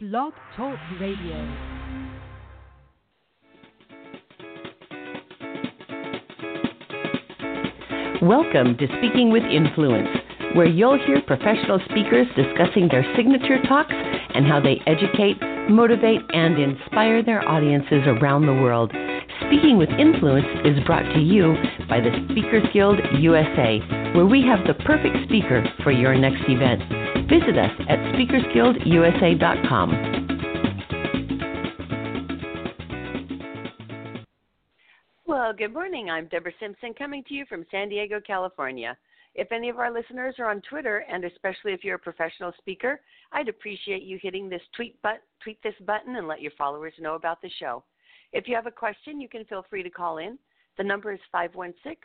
Blog Talk Radio. Welcome to Speaking with Influence, where you'll hear professional speakers discussing their signature talks and how they educate, motivate, and inspire their audiences around the world. Speaking with Influence is brought to you by the Speakers Guild USA, where we have the perfect speaker for your next event. Visit us at speakersguildusa.com. Well, good morning. I'm Deborah Simpson coming to you from San Diego, California. If any of our listeners are on Twitter, and especially if you're a professional speaker, I'd appreciate you hitting this tweet, but, tweet this button and let your followers know about the show. If you have a question, you can feel free to call in. The number is 516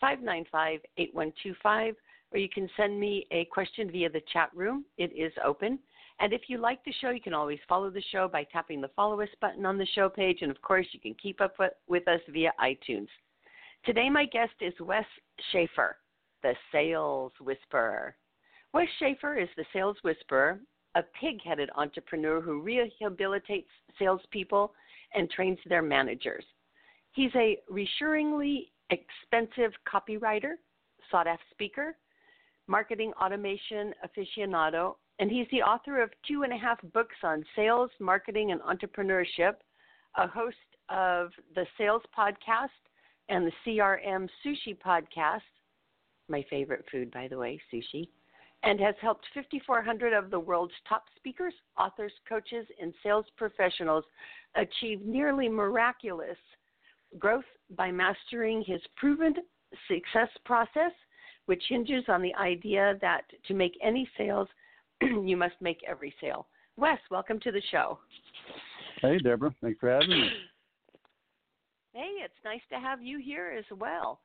595 8125, or you can send me a question via the chat room. It is open. And if you like the show, you can always follow the show by tapping the follow us button on the show page. And of course, you can keep up with us via iTunes. Today, my guest is Wes Schaefer, the sales whisperer. Wes Schaefer is the sales whisperer, a pig headed entrepreneur who rehabilitates salespeople and trains their managers. He's a reassuringly expensive copywriter, sought after speaker, marketing automation aficionado, and he's the author of two and a half books on sales, marketing, and entrepreneurship, a host of the Sales Podcast and the CRM Sushi Podcast, my favorite food, by the way, sushi, and has helped 5,400 of the world's top speakers, authors, coaches, and sales professionals achieve nearly miraculous growth by mastering his proven success process, which hinges on the idea that to make any sales, you must make every sale. Wes, welcome to the show. Hey, Deborah. Thanks for having me. Hey, it's nice to have you here as well.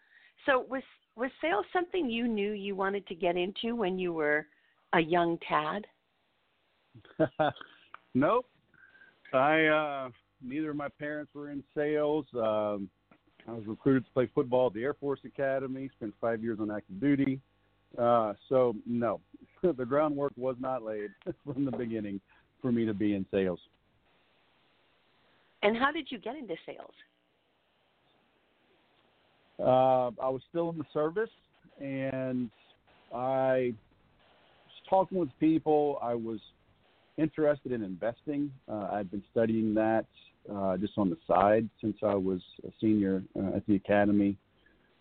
So, was was sales something you knew you wanted to get into when you were a young tad? nope. I uh neither of my parents were in sales. Um I was recruited to play football at the Air Force Academy, spent 5 years on active duty. Uh so no. the groundwork was not laid from the beginning for me to be in sales. And how did you get into sales? uh, I was still in the service, and I was talking with people. I was interested in investing. Uh, I'd been studying that uh, just on the side since I was a senior uh, at the academy.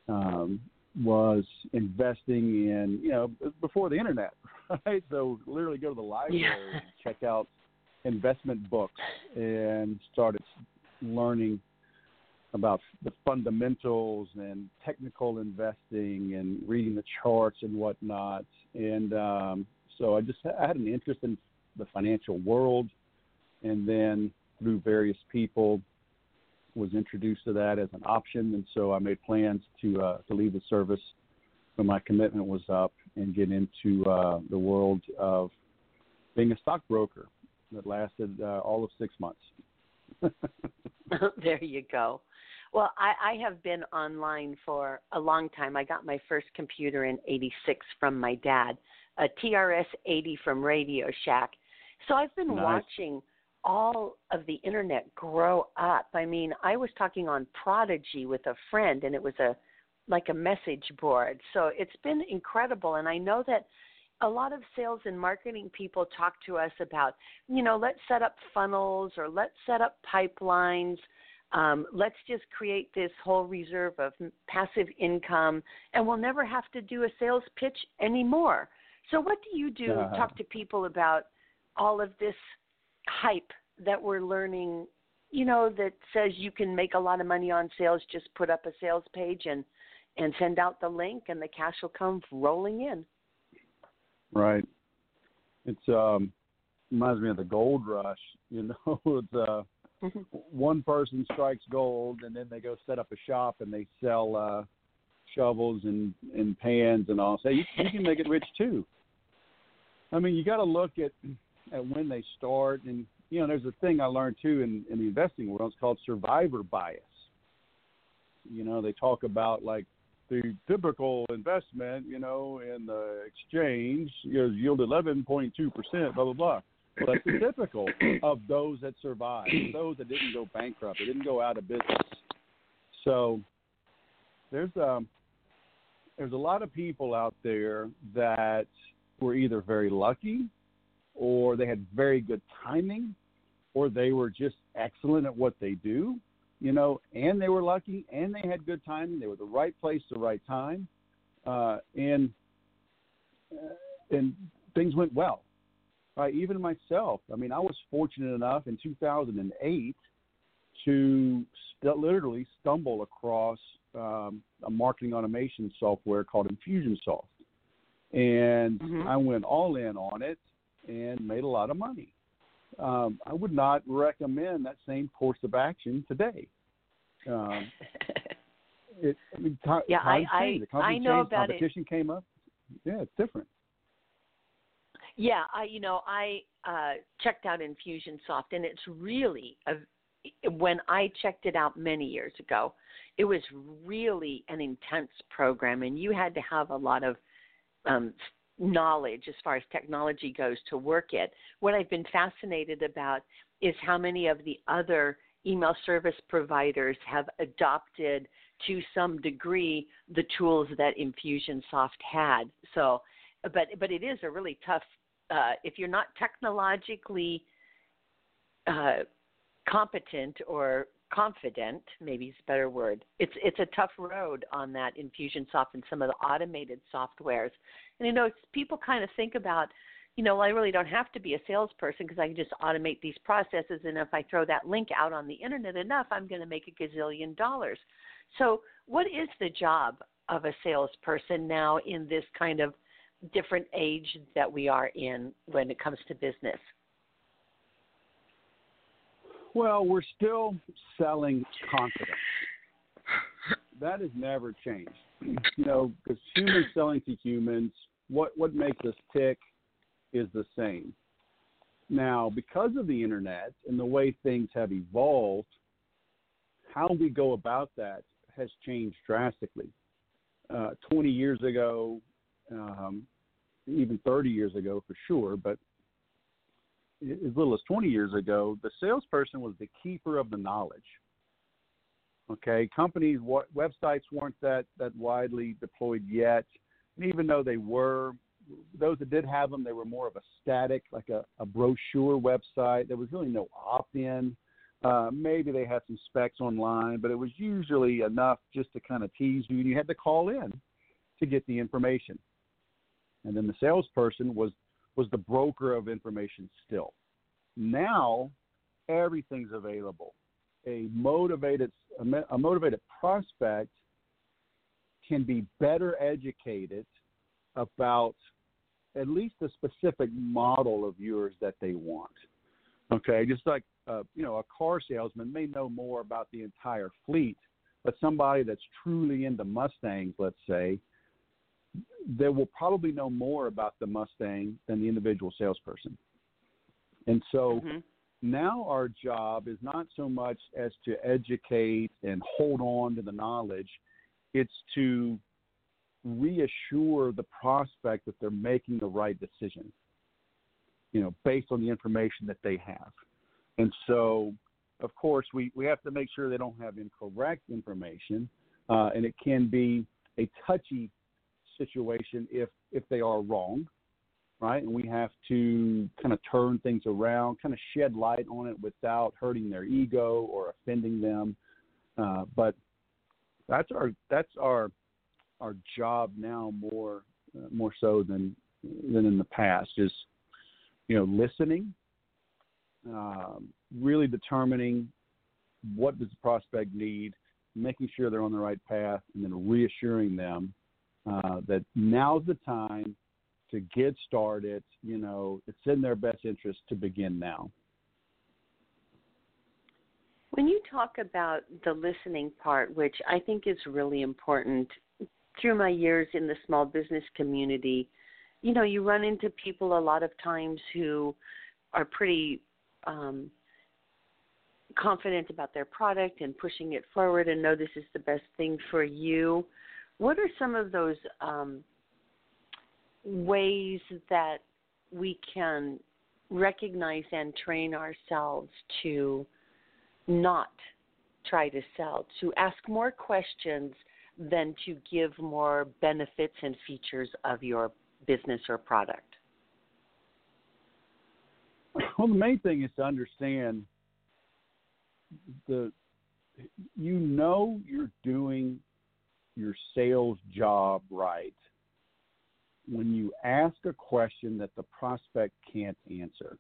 Um, was investing in you know before the internet, right? So literally go to the library yeah. and check out investment books and started learning about the fundamentals and technical investing and reading the charts and whatnot. And um, so I just I had an interest in the financial world, and then through various people was introduced to that as an option. And so I made plans to uh, to leave the service when my commitment was up and get into uh, the world of being a stockbroker that lasted uh, all of six months. there you go. Well, I, I have been online for a long time. I got my first computer in 86 from my dad, a TRS 80 from Radio Shack. So I've been nice. watching all of the internet grow up. I mean, I was talking on Prodigy with a friend and it was a like a message board. So it's been incredible and I know that a lot of sales and marketing people talk to us about, you know, let's set up funnels or let's set up pipelines um, let's just create this whole reserve of passive income, and we'll never have to do a sales pitch anymore. So, what do you do? Uh-huh. Talk to people about all of this hype that we're learning. You know that says you can make a lot of money on sales. Just put up a sales page and and send out the link, and the cash will come rolling in. Right. It's um reminds me of the gold rush. You know, it's uh Mm-hmm. one person strikes gold and then they go set up a shop and they sell uh shovels and and pans and all say you, you can make it rich too i mean you got to look at at when they start. And you know there's a thing i learned too in in the investing world. It's called survivor bias. You know they talk about like the typical investment you know in the exchange you know, yield 11.2 percent blah blah blah. Well, that's typical of those that survived, those that didn't go bankrupt, they didn't go out of business. So there's um there's a lot of people out there that were either very lucky or they had very good timing or they were just excellent at what they do, you know, and they were lucky and they had good timing. They were the right place, the right time, uh, and uh, and things went well. Right, even myself. I mean, I was fortunate enough in 2008 to st- literally stumble across um, a marketing automation software called Infusionsoft, and Mhm. I went all in on it and made a lot of money. Um, I would not recommend that same course of action today. Um, it, I mean, Yeah, I- I- The I know changed, about it. competition came up. Yeah, it's different. Yeah, I you know I uh, checked out Infusionsoft, and it's really a. When I checked it out many years ago, it was really an intense program, and you had to have a lot of um, knowledge as far as technology goes to work it. What I've been fascinated about is how many of the other email service providers have adopted to some degree the tools that Infusionsoft had. So, but but it is a really tough uh, if you're not technologically uh, competent or confident, maybe is a better word. It's it's a tough road on that Infusionsoft and some of the automated softwares. And you know, people kind of think about, you know, well, I really don't have to be a salesperson because I can just automate these processes, and if I throw that link out on the internet enough, I'm going to make a gazillion dollars. So, what is the job of a salesperson now in this kind of different age that we are in when it comes to business? Well, we're still selling confidence. That has never changed. You know, because humans selling to humans, what what makes us tick is the same. Now, because of the internet and the way things have evolved, how we go about that has changed drastically. Uh, 20 years ago, um, even 30 years ago for sure, but as little as 20 years ago, the salesperson was the keeper of the knowledge. Okay, companies, websites weren't that, that widely deployed yet. And even though they were, those that did have them, they were more of a static, like a, a brochure website. There was really no opt in. Uh, maybe they had some specs online, but it was usually enough just to kind of tease you, and you had to call in to get the information. And then the salesperson was was the broker of information still. Now everything's available. A motivated a motivated prospect can be better educated about at least a specific model of yours that they want. Okay, just like uh, you know, a car salesman may know more about the entire fleet, but somebody that's truly into Mustangs, let's say, they will probably know more about the Mustang than the individual salesperson. And so Mm-hmm. now our job is not so much as to educate and hold on to the knowledge, it's to reassure the prospect that they're making the right decision, you know, based on the information that they have. And so, of course, we, we have to make sure they don't have incorrect information, uh, and it can be a touchy situation if if they are wrong, right? And we have to kind of turn things around, kind of shed light on it without hurting their ego or offending them. Uh, but that's our that's our our job now more uh, more so than than in the past is you know listening, um, really determining what does the prospect need, making sure they're on the right path, and then reassuring them uh, that now's the time to get started. You know, it's in their best interest to begin now. When you talk about the listening part, which I think is really important, through my years in the small business community, you know, you run into people a lot of times who are pretty um, confident about their product and pushing it forward and know this is the best thing for you. What are some of those um, ways that we can recognize and train ourselves to not try to sell, to ask more questions than to give more benefits and features of your business or product? Well, the main thing is to understand the you know you're doing your sales job right when you ask a question that the prospect can't answer.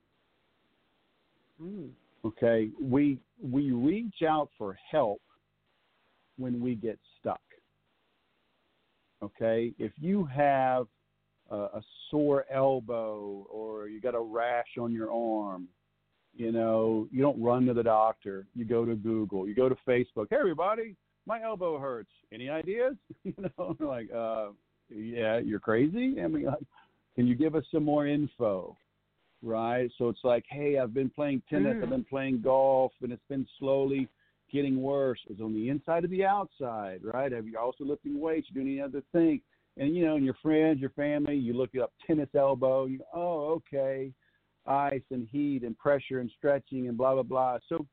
Mm. Okay, we we reach out for help when we get stuck. Okay, if you have a, a sore elbow or you got a rash on your arm, you know, you don't run to the doctor. You go to Google. You go to Facebook. Hey, everybody, my elbow hurts. Any ideas? you know, like, uh, yeah, you're crazy. I mean, like, can you give us some more info? Right. So it's like, hey, I've been playing tennis. Mm. I've been playing golf, and it's been slowly getting worse. It's on the inside of the outside, right? Have you also lifting weights? You doing any other thing? And you know, and your friends, your family, you look up tennis elbow. You oh, okay, ice and heat and pressure and stretching and blah blah blah. So, so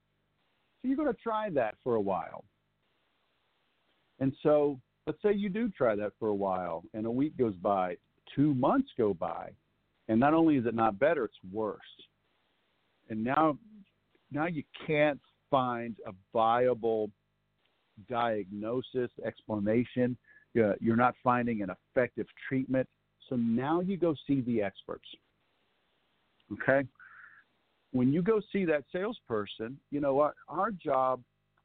you're going to try that for a while. And so, let's say you do try that for a while, and a week goes by, two months go by, and not only is it not better, it's worse. And now, now you can't find a viable diagnosis explanation. You're not finding an effective treatment. So now you go see the experts. Okay? When you go see that salesperson, you know what? Our job,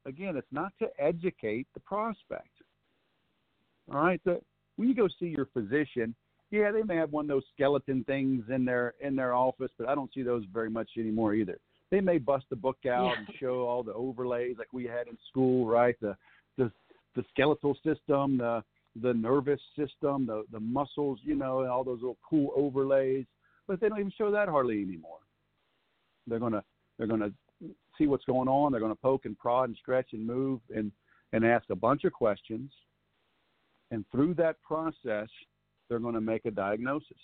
again, it's not to educate the prospect. All right? The, when you go see your physician, yeah, they may have one of those skeleton things in their in their office, but I don't see those very much anymore either. They may bust the book out Yeah. and show all the overlays like we had in school, right? The the the skeletal system, the the nervous system, the the muscles, you know, and all those little cool overlays. But they don't even show that hardly anymore. They're gonna they're gonna see what's going on. They're gonna poke and prod and stretch and move and and ask a bunch of questions. And through that process, they're going to make a diagnosis.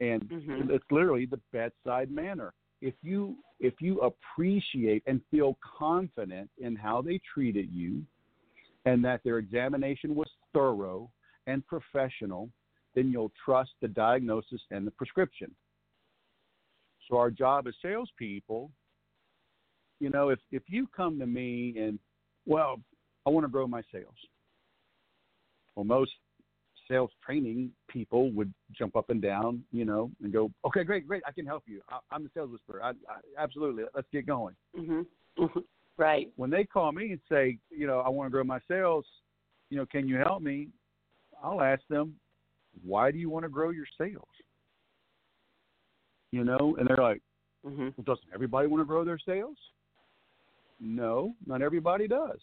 And Mhm. it's literally the bedside manner. If you if you appreciate and feel confident in how they treated you, and that their examination was thorough and professional, then you'll trust the diagnosis and the prescription. So our job as salespeople, you know, if if you come to me and well, I want to grow my sales. Well, most sales training people would jump up and down, you know, and go, "Okay, great, great, I can help you. I, I'm the sales whisperer. I, I, absolutely, let's get going." Mhm. Mhm. Right. When they call me and say, you know, I want to grow my sales, you know, can you help me? I'll ask them, why do you want to grow your sales? You know, and they're like, mm-hmm. well, doesn't everybody want to grow their sales? No, not everybody does.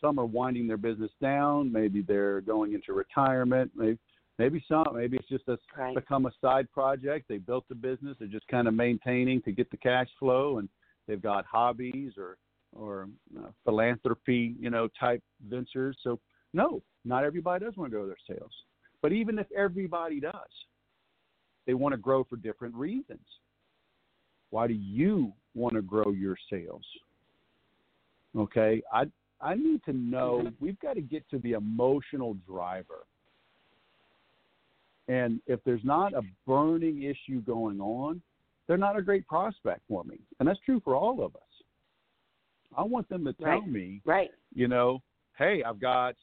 Some are winding their business down. Maybe they're going into retirement. Maybe, maybe some. Maybe it's just a, Right. become a side project. They built the business. They're just kind of maintaining to get the cash flow, and they've got hobbies or or uh, philanthropy, you know, type ventures. So no, not everybody does want to grow their sales. But even if everybody does, they want to grow for different reasons. Why do you want to grow your sales? Okay, I I need to know. We've got to get to the emotional driver. And if there's not a burning issue going on, they're not a great prospect for me. And that's true for all of us. I want them to tell Right. me Right. you know, hey, I've got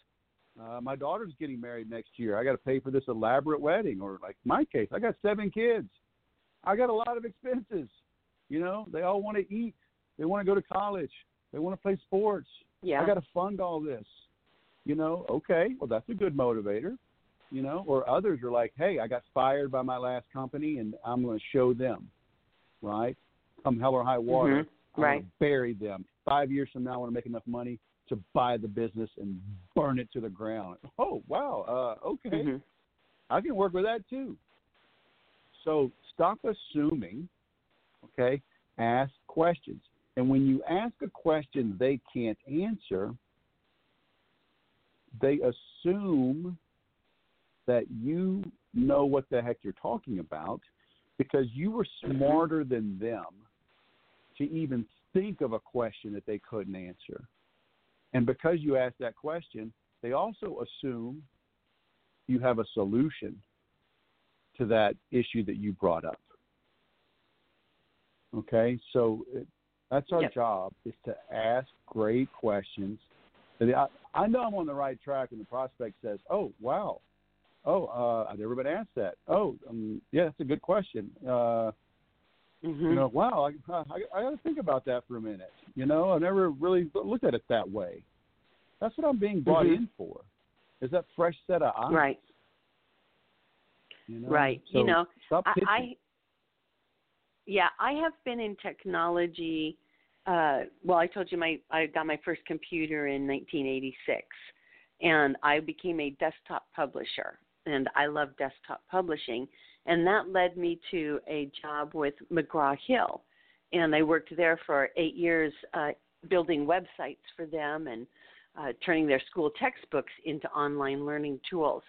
uh, my daughter's getting married next year. I got to pay for this elaborate wedding, or like my case, I got seven kids. I got a lot of expenses. You know, they all want to eat. They want to go to college. They want to play sports. Yeah. I got to fund all this. You know, okay, well that's a good motivator. You know, or others are like, hey, I got fired by my last company, and I'm going to show them, right? Come hell or high water, Mhm. Right. bury them. Five years from now, I want to make enough money to buy the business and burn it to the ground. Oh wow, uh, okay, Mhm. I can work with that too. So stop assuming. Okay, ask questions, and when you ask a question they can't answer, they assume that you know what the heck you're talking about, because you were mm-hmm. smarter than them to even think of a question that they couldn't answer. And because you asked that question, they also assume you have a solution to that issue that you brought up. Okay, so it, that's our Yep. job is to ask great questions. And I, I know I'm on the right track when the prospect says, "Oh, wow, oh, uh, I've never been asked that. Oh, um, yeah, that's a good question. Uh, Mhm. you know, wow, I, I, I got to think about that for a minute. You know, I've never really looked at it that way. That's what I'm being brought Mhm. in for. Is that fresh set of eyes? Right. You know? Right. So you know. I yeah, I have been in technology. Uh, well, I told you my I got my first computer in 1986, and I became a desktop publisher, and I love desktop publishing, and that led me to a job with McGraw Hill, and I worked there for eight years, uh, building websites for them and uh, turning their school textbooks into online learning tools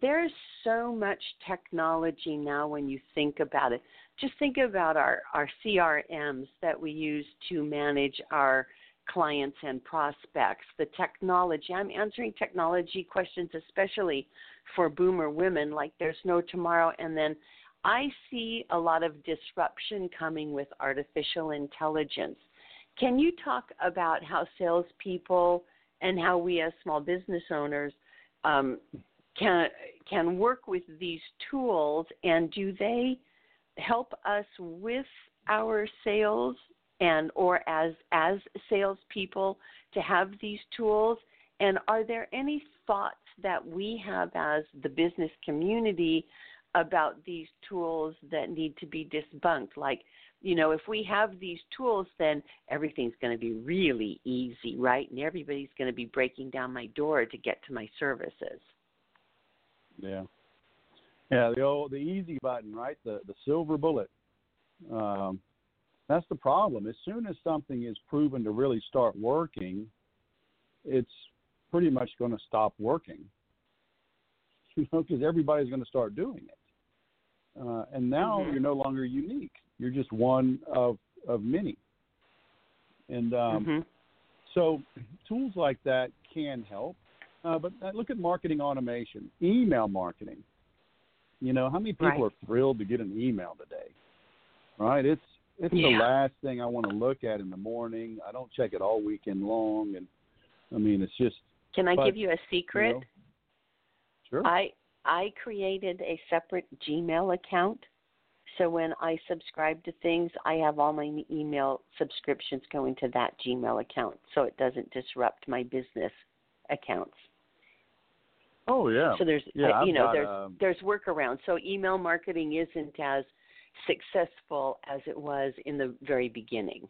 there's so much technology now when you think about it. Just think about our, our CRMs that we use to manage our clients and prospects, the technology. I'm answering technology questions, especially for boomer women, like there's no tomorrow. And then I see a lot of disruption coming with artificial intelligence. Can you talk about how salespeople and how we as small business owners um, can can work with these tools and do they help us with our sales and or as as salespeople to have these tools? And are there any thoughts that we have as the business community about these tools that need to be debunked? Like you know if we have these tools then everything's going to be really easy right? And everybody's going to be breaking down my door to get to my services. Yeah. Yeah, the old the easy button, right? The the silver bullet. Um, that's the problem. As soon as something is proven to really start working, it's pretty much going to stop working. You know, because everybody's going to start doing it. Uh, and now Mhm. you're no longer unique. You're just one of of many. And um, hmm so tools like that can help. Uh, but uh, look at marketing automation, email marketing. You know, how many people Right. are thrilled to get an email today? Right? It's it's the last thing I want to look at in the morning. I don't check it all weekend long, and I mean, it's just Can I But, give you a secret? you know, sure. I I created a separate Gmail account. So when I subscribe to things, I have all my email subscriptions going to that Gmail account so it doesn't disrupt my business accounts. Oh yeah, So there's yeah. uh, you know got, there's um, there's workarounds. So email marketing isn't as successful as it was in the very beginning.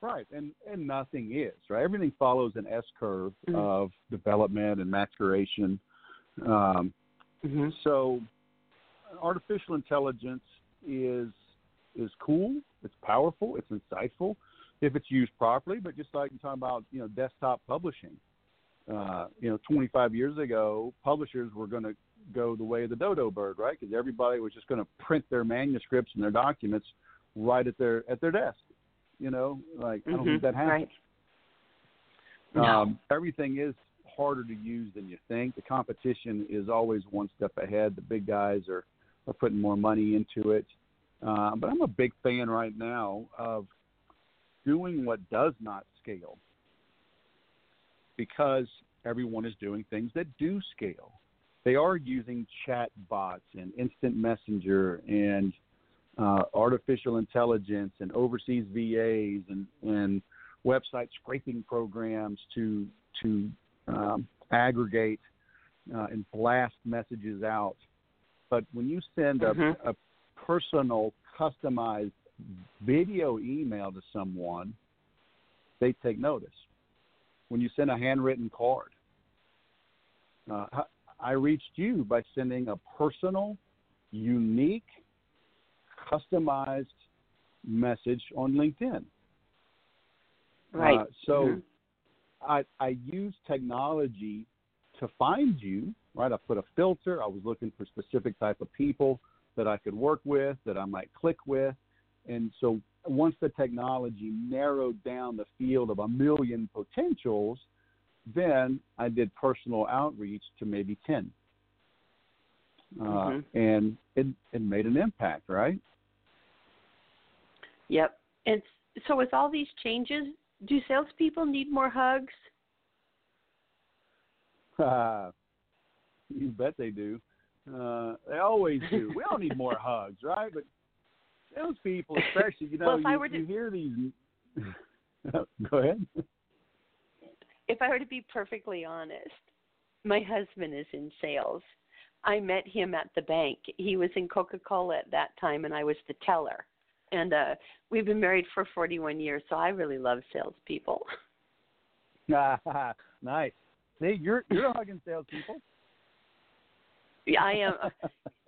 Right, and and nothing is right. Everything follows an S curve Mhm. of development and maturation. Um, Mm-hmm. so, artificial intelligence is is cool. It's powerful. It's insightful if it's used properly. But just like you're talking about, you know, desktop publishing. Uh, you know, 25 years ago, publishers were going to go the way of the dodo bird, right? Because everybody was just going to print their manuscripts and their documents right at their at their desk. You know, like I don't Mhm, think that happens. right. No. Um, everything is harder to use than you think. The competition is always one step ahead. The big guys are, are putting more money into it. Uh, but I'm a big fan right now of doing what does not scale because everyone is doing things that do scale. They are using chat bots and instant messenger and uh, artificial intelligence and overseas VAs and, and website scraping programs to to um, aggregate uh, and blast messages out. But when you send a, Mhm. a personal, customized video email to someone, they take notice. When you send a handwritten card, uh, I- reached you by sending a personal, unique, customized message on LinkedIn. Right. Uh, so Mhm. I, I use technology to find you, right? I put a filter. I was looking for specific type of people. that I could work with, that I might click with. And so once the technology narrowed down the field of a million potentials, then I did personal outreach to maybe 10. Uh, Mm-hmm. and it, it made an impact, right? Yep. And so, with all these changes, do salespeople need more hugs? you bet they do. Uh, they always do. We all need more hugs, right? But those people, especially, you know, Well, if I you, were to- you hear these. Go ahead. If I were to be perfectly honest, my husband is in sales. I met him at the bank. He was in Coca Cola at that time, and I was the teller. And uh we've been married for 41 years, so I really love salespeople. nice. See, you're you're hugging salespeople. Yeah, I am.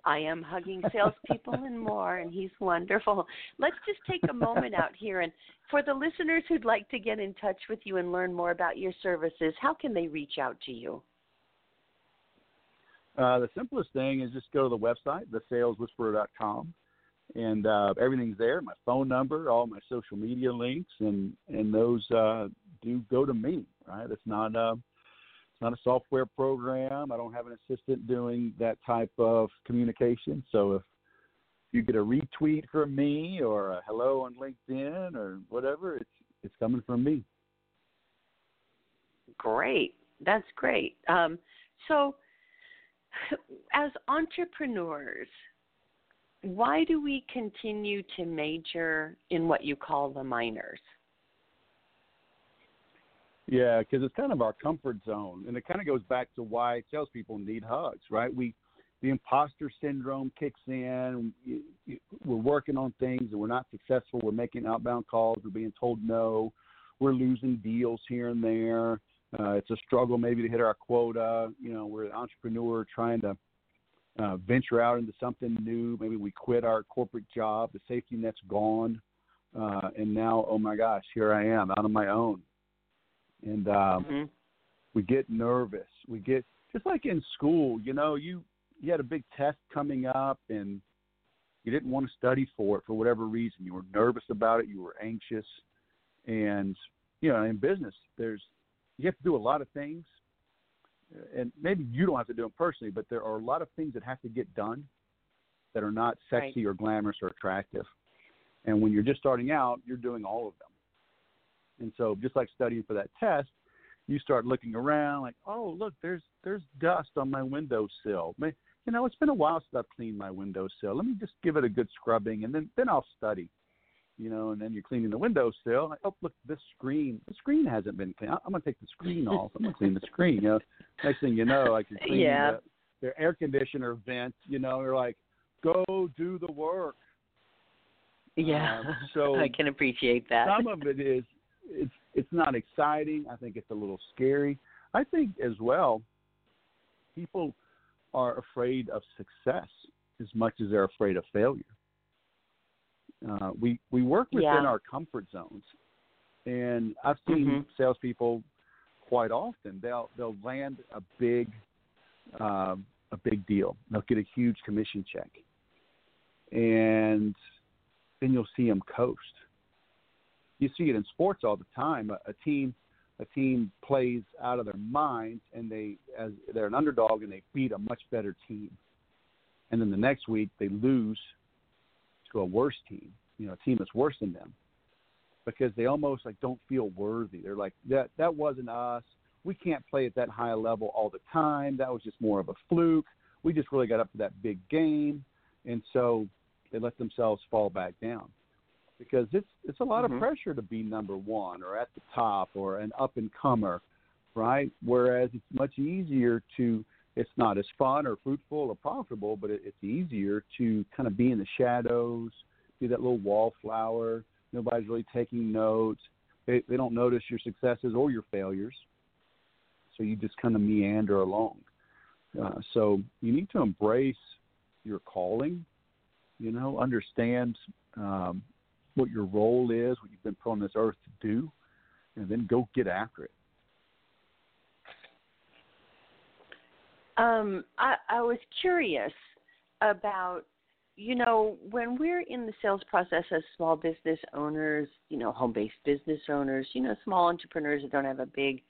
I am hugging salespeople and more, and he's wonderful. Let's just take a moment out here, and for the listeners who'd like to get in touch with you and learn more about your services, how can they reach out to you? Uh, the simplest thing is just go to the website, thesaleswhisperer.com, and uh, everything's there. My phone number, all my social media links, and and those uh, do go to me. Right? It's not uh, not a software program. I don't have an assistant doing that type of communication. So if you get a retweet from me or a hello on LinkedIn or whatever, it's it's coming from me. Great. That's great. Um, so, as entrepreneurs, why do we continue to major in what you call the minors? Yeah, because it's kind of our comfort zone, and it kind of goes back to why salespeople need hugs, right? We, the imposter syndrome kicks in. We're working on things, and we're not successful. We're making outbound calls. We're being told no. We're losing deals here and there. Uh, it's a struggle maybe to hit our quota. You know, we're an entrepreneur trying to uh, venture out into something new. Maybe we quit our corporate job. The safety net's gone, uh, and now, oh my gosh, here I am out on my own and um, Mhm. we get nervous. We get just like in school, you know, you you had a big test coming up and you didn't want to study for it for whatever reason. You were nervous about it. You were anxious, and you know, in business, there's you have to do a lot of things, and maybe you don't have to do them personally, but there are a lot of things that have to get done that are not sexy or glamorous or attractive. And when you're just starting out, you're doing all of them. And so, just like studying for that test, you start looking around, like, oh, look, there's there's dust on my windowsill. You know, it's been a while since I've cleaned my windowsill. Let me just give it a good scrubbing, and then then I'll study. You know, and then you're cleaning the windowsill. Like, oh, look, this screen, the screen hasn't been cleaned. I'm gonna take the screen off. I'm gonna clean the screen. You know, next thing you know, like you're cleaning Yeah. the, their air conditioner vent. You know, you're like, go do the work. Yeah. Um, so I can appreciate that. some of it is it's it's not exciting. I think it's a little scary. I think as well, people are afraid of success as much as they're afraid of failure. Uh, we we work within Yeah. our comfort zones, and I've seen Mhm. salespeople quite often. They'll they'll land a big um, a big deal. They'll get a huge commission check, and then you'll see them coast you see it in sports all the time. A, a team a team plays out of their minds and they as they're an underdog and they beat a much better team. And then the next week they lose to a worse team, you know, a team that's worse than them. Because they almost like don't feel worthy. They're like that that wasn't us. We can't play at that high level all the time. That was just more of a fluke. We just really got up to that big game. And so they let themselves fall back down because it's it's a lot Mhm. of pressure to be number one or at the top or an up and comer, right? Whereas it's much easier to it's not as fun or fruitful or profitable, but it, it's easier to kind of be in the shadows, be that little wallflower. Nobody's really taking notes. They they don't notice your successes or your failures, so you just kind of meander along. Uh, so you need to embrace your calling. You know, understand um, what your role is, what you've been put on this earth to do, and then go get after it. Um, I, I was curious about you know, when we're in the sales process as small business owners, you know, home based business owners, you know, small entrepreneurs that don't have a big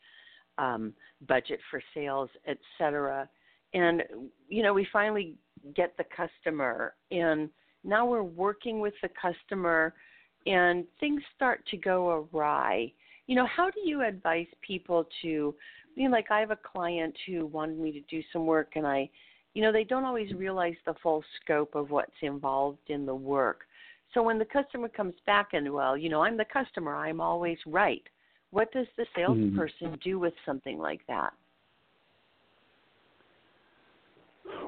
um, budget for sales, et cetera. And, you know, we finally get the customer, and now we're working with the customer, and things start to go awry. You know, how do you advise people to, you know, like I have a client who wanted me to do some work, and I, you know, they don't always realize the full scope of what's involved in the work. So when the customer comes back and, well, you know, I'm the customer, I'm always right. What does the Mm-hmm. salesperson do with something like that?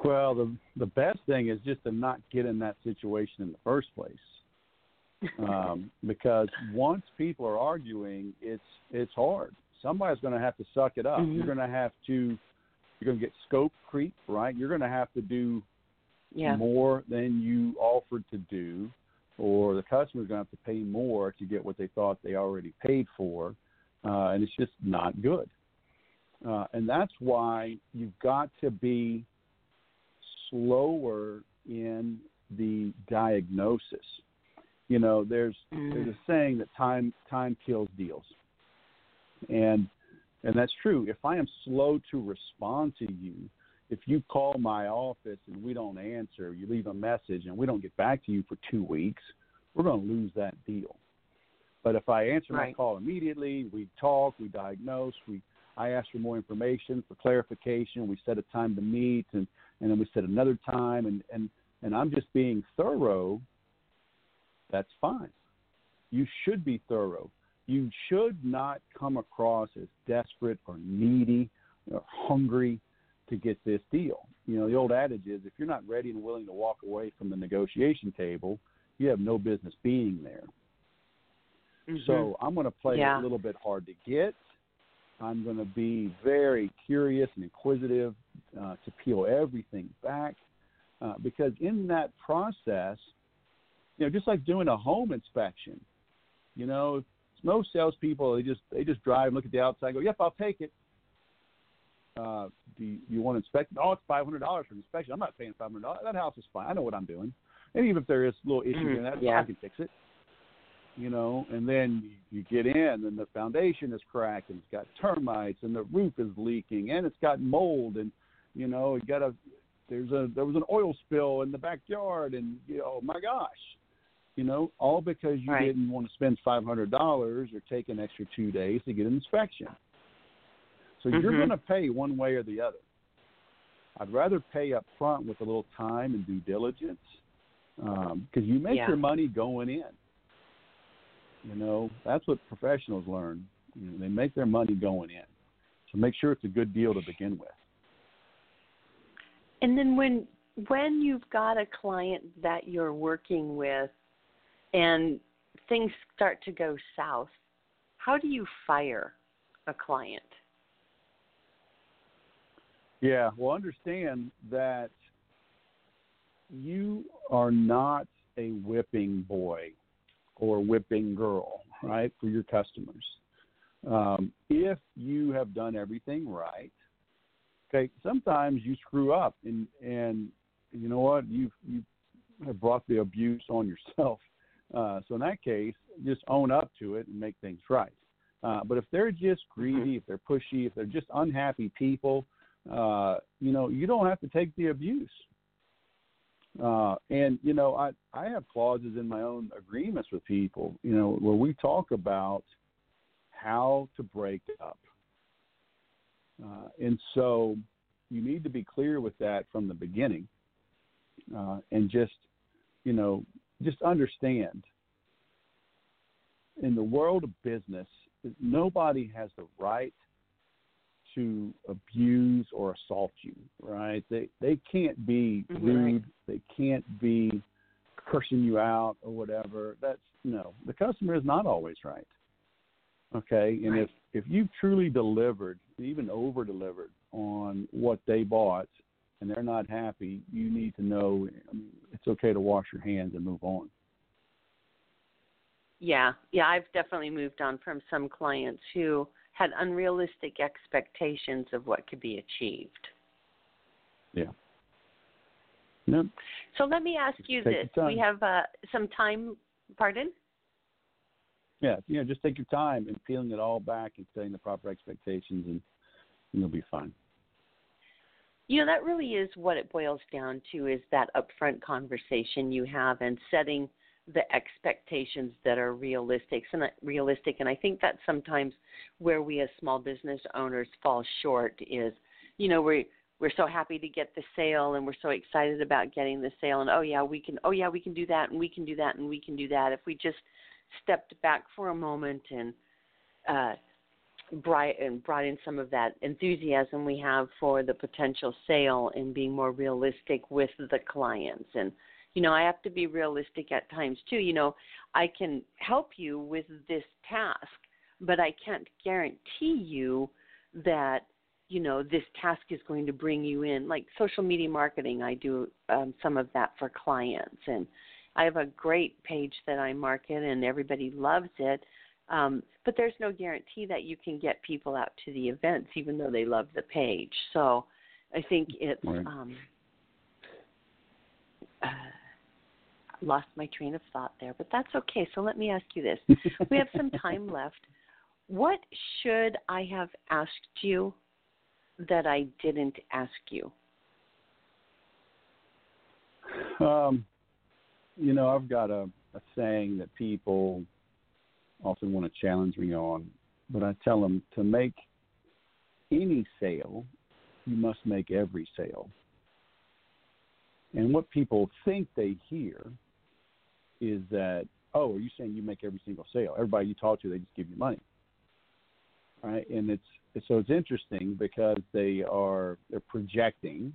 Well, the the best thing is just to not get in that situation in the first place, um, because once people are arguing, it's it's hard. Somebody's going to have to suck it up. Mhm. You're going to have to you're going to get scope creep, right? You're going to have to do Yeah. more than you offered to do, or the customer's going to have to pay more to get what they thought they already paid for, uh, and it's just not good. Uh, and that's why you've got to be slower in the diagnosis. You know, there's there's mm. a saying that time time kills deals, and and that's true. If I am slow to respond to you, if you call my office and we don't answer, you leave a message and we don't get back to you for two weeks, we're going to lose that deal. But if I answer my call immediately, we talk, we diagnose, we I ask for more information for clarification, we set a time to meet, and and then we set another time, and and and I'm just being thorough. That's fine. You should be thorough. You should not come across as desperate or needy or hungry to get this deal. You know, the old adage is if you're not ready and willing to walk away from the negotiation table, you have no business being there. So I'm going to play Yeah. a little bit hard to get. I'm going to be very curious and inquisitive uh, to peel everything back uh, because in that process, you know, just like doing a home inspection, you know, most salespeople they just they just drive and look at the outside, and go, "Yep, I'll take it." Uh, do you, you want to inspect? it? Oh, it's five hundred dollars for inspection. I'm not paying five hundred dollars. That house is fine. I know what I'm doing. And even if there is little issues Mhm, in that, yeah. I can fix it. You know, and then you, you get in, and the foundation is cracked, and it's got termites, and the roof is leaking, and it's got mold, and you know, it got a there's a there was an oil spill in the backyard, and you know, my gosh, you know, all because you Right. didn't want to spend five hundred dollars or take an extra two days to get an inspection. So you're Mhm. going to pay one way or the other. I'd rather pay up front with a little time and due diligence because you make Yeah. your money going in. You know, that's what professionals learn. You know, they make their money going in. So make sure it's a good deal to begin with. And then when when you've got a client that you're working with and things start to go south, how do you fire a client? Yeah, well, understand that you are not a whipping boy or whipping girl, right, for your customers. Um, if you have done everything right, okay, sometimes you screw up, and and you know what, you you have brought the abuse on yourself. Uh, so in that case, just own up to it and make things right. Uh, but if they're just greedy, if they're pushy, if they're just unhappy people, uh, you know, you don't have to take the abuse. Uh, and you know, I I have clauses in my own agreements with people, you know, where we talk about how to break up. Uh, and so you need to be clear with that from the beginning, uh, and just you know, just understand. In the world of business, nobody has the right to abuse or assault you, right? They they can't be rude, they can't be cursing you out or whatever. That's no. The customer is not always right. Okay? And Right. if if you've truly delivered, even over delivered on what they bought and they're not happy, you need to know I mean, it's okay to wash your hands and move on. Yeah, yeah, I've definitely moved on from some clients who had unrealistic expectations of what could be achieved. Yeah. Yep. So let me ask you this: We have uh, some time. Pardon? Yeah, you know, just take your time and peeling it all back and setting the proper expectations, and you'll be fine. You know, that really is what it boils down to: is that upfront conversation you have and setting the expectations that are realistic and realistic. And I think that's sometimes where we as small business owners fall short. Is you know we're we're so happy to get the sale and we're so excited about getting the sale and oh yeah we can oh yeah we can do that and we can do that and we can do that if we just stepped back for a moment and uh and brought in some of that enthusiasm we have for the potential sale and being more realistic with the clients. And you know i have to be realistic at times too. You know i can help you with this task but i can't guarantee you that you know this task is going to bring you in. Like social media marketing i do um, some of that for clients. And i have a great page that i market and everybody loves it um, but there's no guarantee that you can get people out to the events even though they love the page so i think it's Right. um, uh, lost my train of thought there but that's okay so let me ask you this we have some time left what should i have asked you that I didn't ask you? Um, you know, I've got a, a saying that people often want to challenge me on, but I tell them to make any sale, you must make every sale. And what people think they hear is that, oh, are you saying you make every single sale? Everybody you talk to, they just give you money, right? And it's so it's interesting because they are they're projecting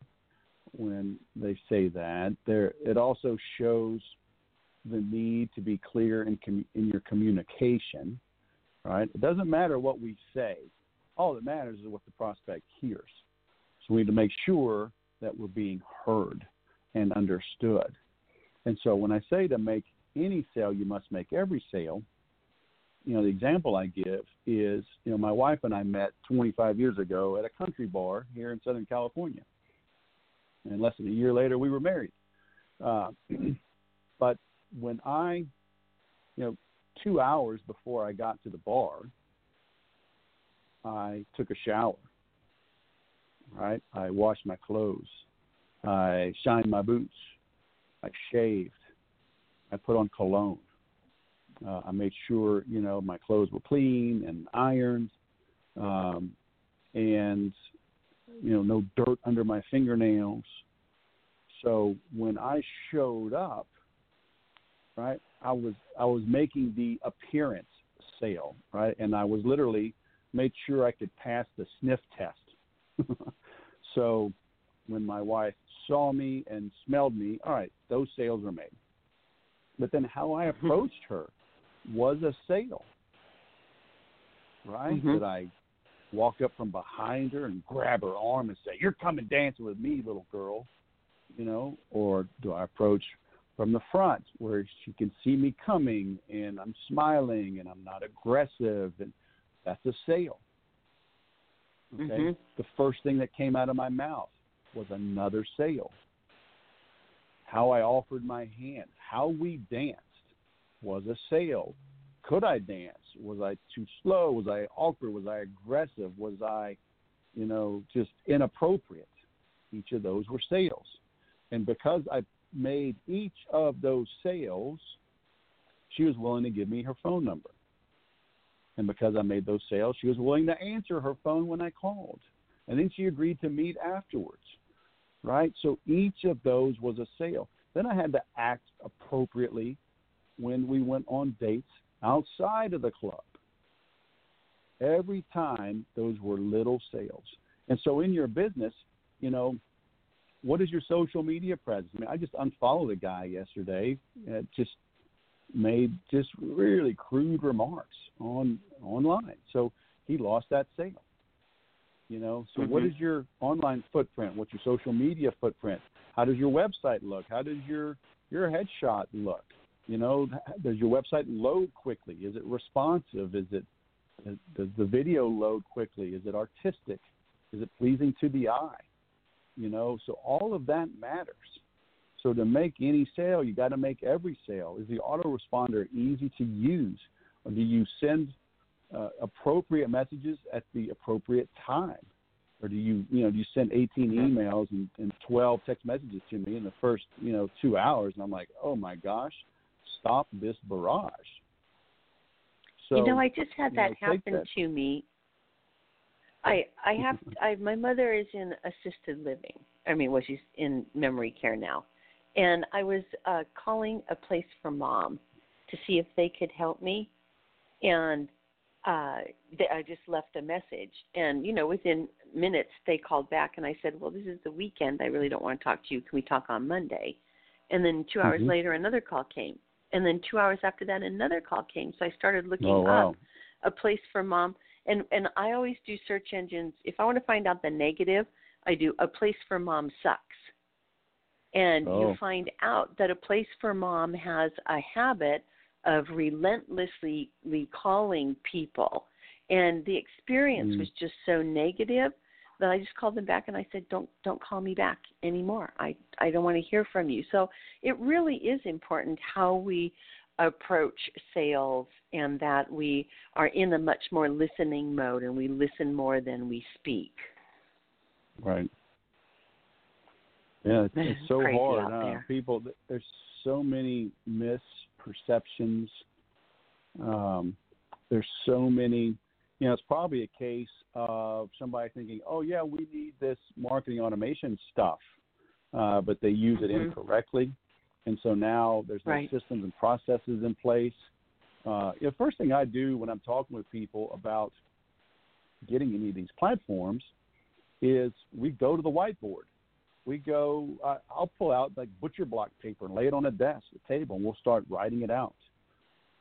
when they say that. There, it also shows the need to be clear in commu- in your communication. Right? It doesn't matter what we say. All that matters is what the prospect hears. So we need to make sure that we're being heard and understood. And so when I say to make any sale, you must make every sale. You know, the example I give is, you know, my wife and I met 25 years ago at a country bar here in Southern California and less than a year later we were married. Uh, but when I, you know, two hours before I got to the bar, I took a shower. Right, I washed my clothes. I shined my boots. I shaved. I put on cologne. Uh, I made sure you know my clothes were clean and ironed, um, and you know no dirt under my fingernails. So when I showed up, right, I was I was making the appearance sale, right, and I was literally made sure I could pass the sniff test. so when my wife saw me and smelled me, all right, those sales were made. But then how I approached her was a sale, right? Mhm. Did I walk up from behind her and grab her arm and say, "You're coming dancing with me, little girl," you know, or do I approach from the front where she can see me coming and I'm smiling and I'm not aggressive and that's a sale. Okay. Mhm. The first thing that came out of my mouth was another sale. How I offered my hand, how we danced was a sale. Could I dance? Was I too slow? Was I awkward? Was I aggressive? Was I, you know, just inappropriate? Each of those were sales. And because I made each of those sales, she was willing to give me her phone number. And because I made those sales, she was willing to answer her phone when I called. And then she agreed to meet afterwards. Right? So each of those was a sale. Then I had to act appropriately when we went on dates outside of the club. Every time those were little sales. And so in your business, you know, what is your social media presence? I mean, I just unfollowed a guy yesterday. Uh, just made just really crude remarks on online. So he lost that sale. You know, so what Mhm. is your online footprint? What's your social media footprint? How does your website look? How does your your headshot look? You know, does your website load quickly? Is it responsive? Is it does the video load quickly? Is it artistic? Is it pleasing to the eye? You know, so all of that matters. So to make any sale, you got to make every sale. Is the autoresponder easy to use? Or do you send uh, appropriate messages at the appropriate time? Or do you, you know, do you send 18 emails and, and 12 text messages to me in the first, you know, two hours? And I'm like, oh my gosh, stop this barrage. So, you know, I just had that know, happen that. to me. I I have I my mother is in assisted living. I mean, well, she's in memory care now, and I was uh, calling a place for mom to see if they could help me, and uh, they, I just left a message, and you know, within minutes they called back, and I said, "Well, this is the weekend. I really don't want to talk to you. Can we talk on Monday?" And then 2 hours mm-hmm. later, another call came, and then two hours after that, another call came. So I started looking oh, wow. up a place for mom, and and I always do search engines. If I want to find out the negative, I do a place for mom sucks. And oh. you find out that a place for mom has a habit of relentlessly calling people. And the experience mm. was just so negative that I just called them back and I said, "Don't don't call me back anymore. I I don't want to hear from you." So it really is important how we approach sales and that we are in a much more listening mode and we listen more than we speak. Right. Yeah, it's, it's so hard. Huh? People, there's so many misperceptions. Um, there's so many. You know, it's probably a case of somebody thinking, "Oh yeah, we need this marketing automation stuff," uh, but they use it mm-hmm. incorrectly, and so now there's no right. systems and processes in place. Uh, you know, first thing I do when I'm talking with people about getting any of these platforms is we go to the whiteboard we go, uh, I'll pull out like butcher block paper and lay it on a desk, a table, and we'll start writing it out.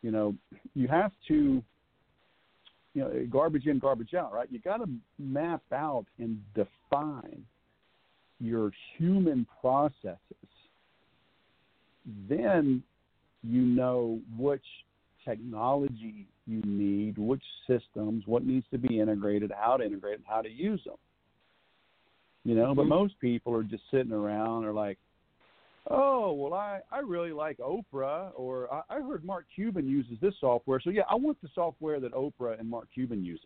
You know, you have to, you know, garbage in, garbage out, right? You got to map out and define your human processes. Then you know which technology you need, which systems, what needs to be integrated, how to integrate, and how to use them you know. But mm-hmm. most people are just sitting around or like, oh, well, I I really like Oprah, or I, I heard Mark Cuban uses this software, so yeah, I want the software that Oprah and Mark Cuban uses.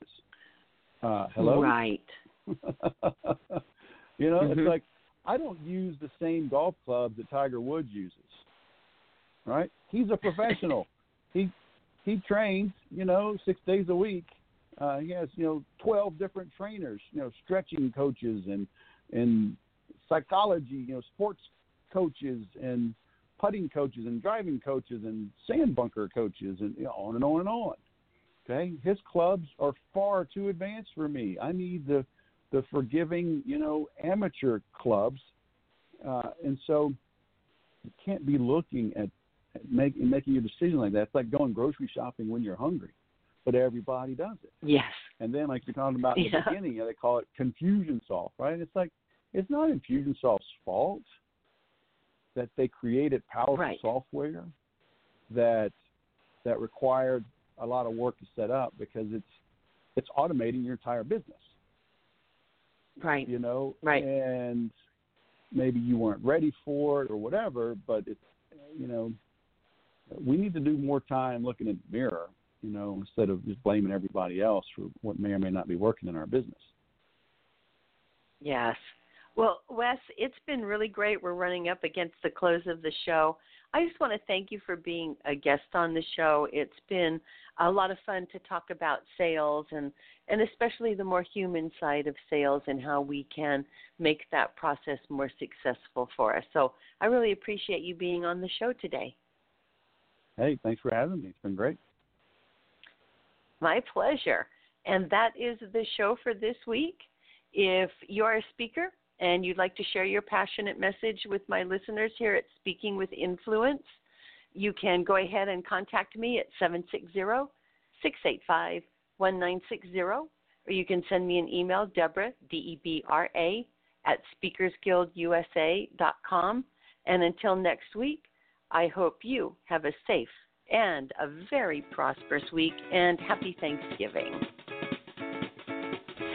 Uh, hello, right? you know, mm-hmm. it's like I don't use the same golf clubs that Tiger Woods uses. Right? He's a professional. he he trains, you know, six days a week. Uh, he has, you know, twelve different trainers, you know, stretching coaches and and psychology, you know, sports coaches and putting coaches and driving coaches and sand bunker coaches and you know, on and on and on. Okay, his clubs are far too advanced for me. I need the the forgiving, you know, amateur clubs, uh, and so you can't be looking at, making making a decision like that. It's like going grocery shopping when you're hungry, but everybody does it. Yes. And then, like you're talking about in the yeah. beginning, they call it Confusionsoft, right? It's like it's not Infusionsoft's fault that they created powerful right. software that that required a lot of work to set up because it's it's automating your entire business. Right. You know. Right. And maybe you weren't ready for it or whatever, but it's you know we need to do more time looking in the mirror, you know, instead of just blaming everybody else for what may or may not be working in our business. Yes. Well, Wes, it's been really great. We're running up against the close of the show. I just want to thank you for being a guest on the show. It's been a lot of fun to talk about sales and and especially the more human side of sales and how we can make that process more successful for us. So, I really appreciate you being on the show today. Hey, thanks for having me. It's been great. My pleasure. And that is the show for this week. If you're a speaker and you'd like to share your passionate message with my listeners here at Speaking with Influence, you can go ahead and contact me at 760 685 1960, or you can send me an email, Debra, D E B R A, at speakersguildusa.com. And until next week, I hope you have a safe and a very prosperous week and happy Thanksgiving.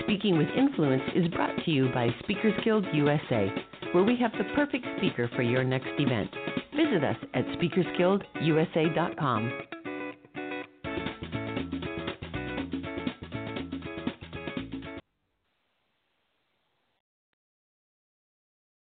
Speaking with Influence is brought to you by Speakers Guild USA, where we have the perfect speaker for your next event. Visit us at speakersguildusa.com.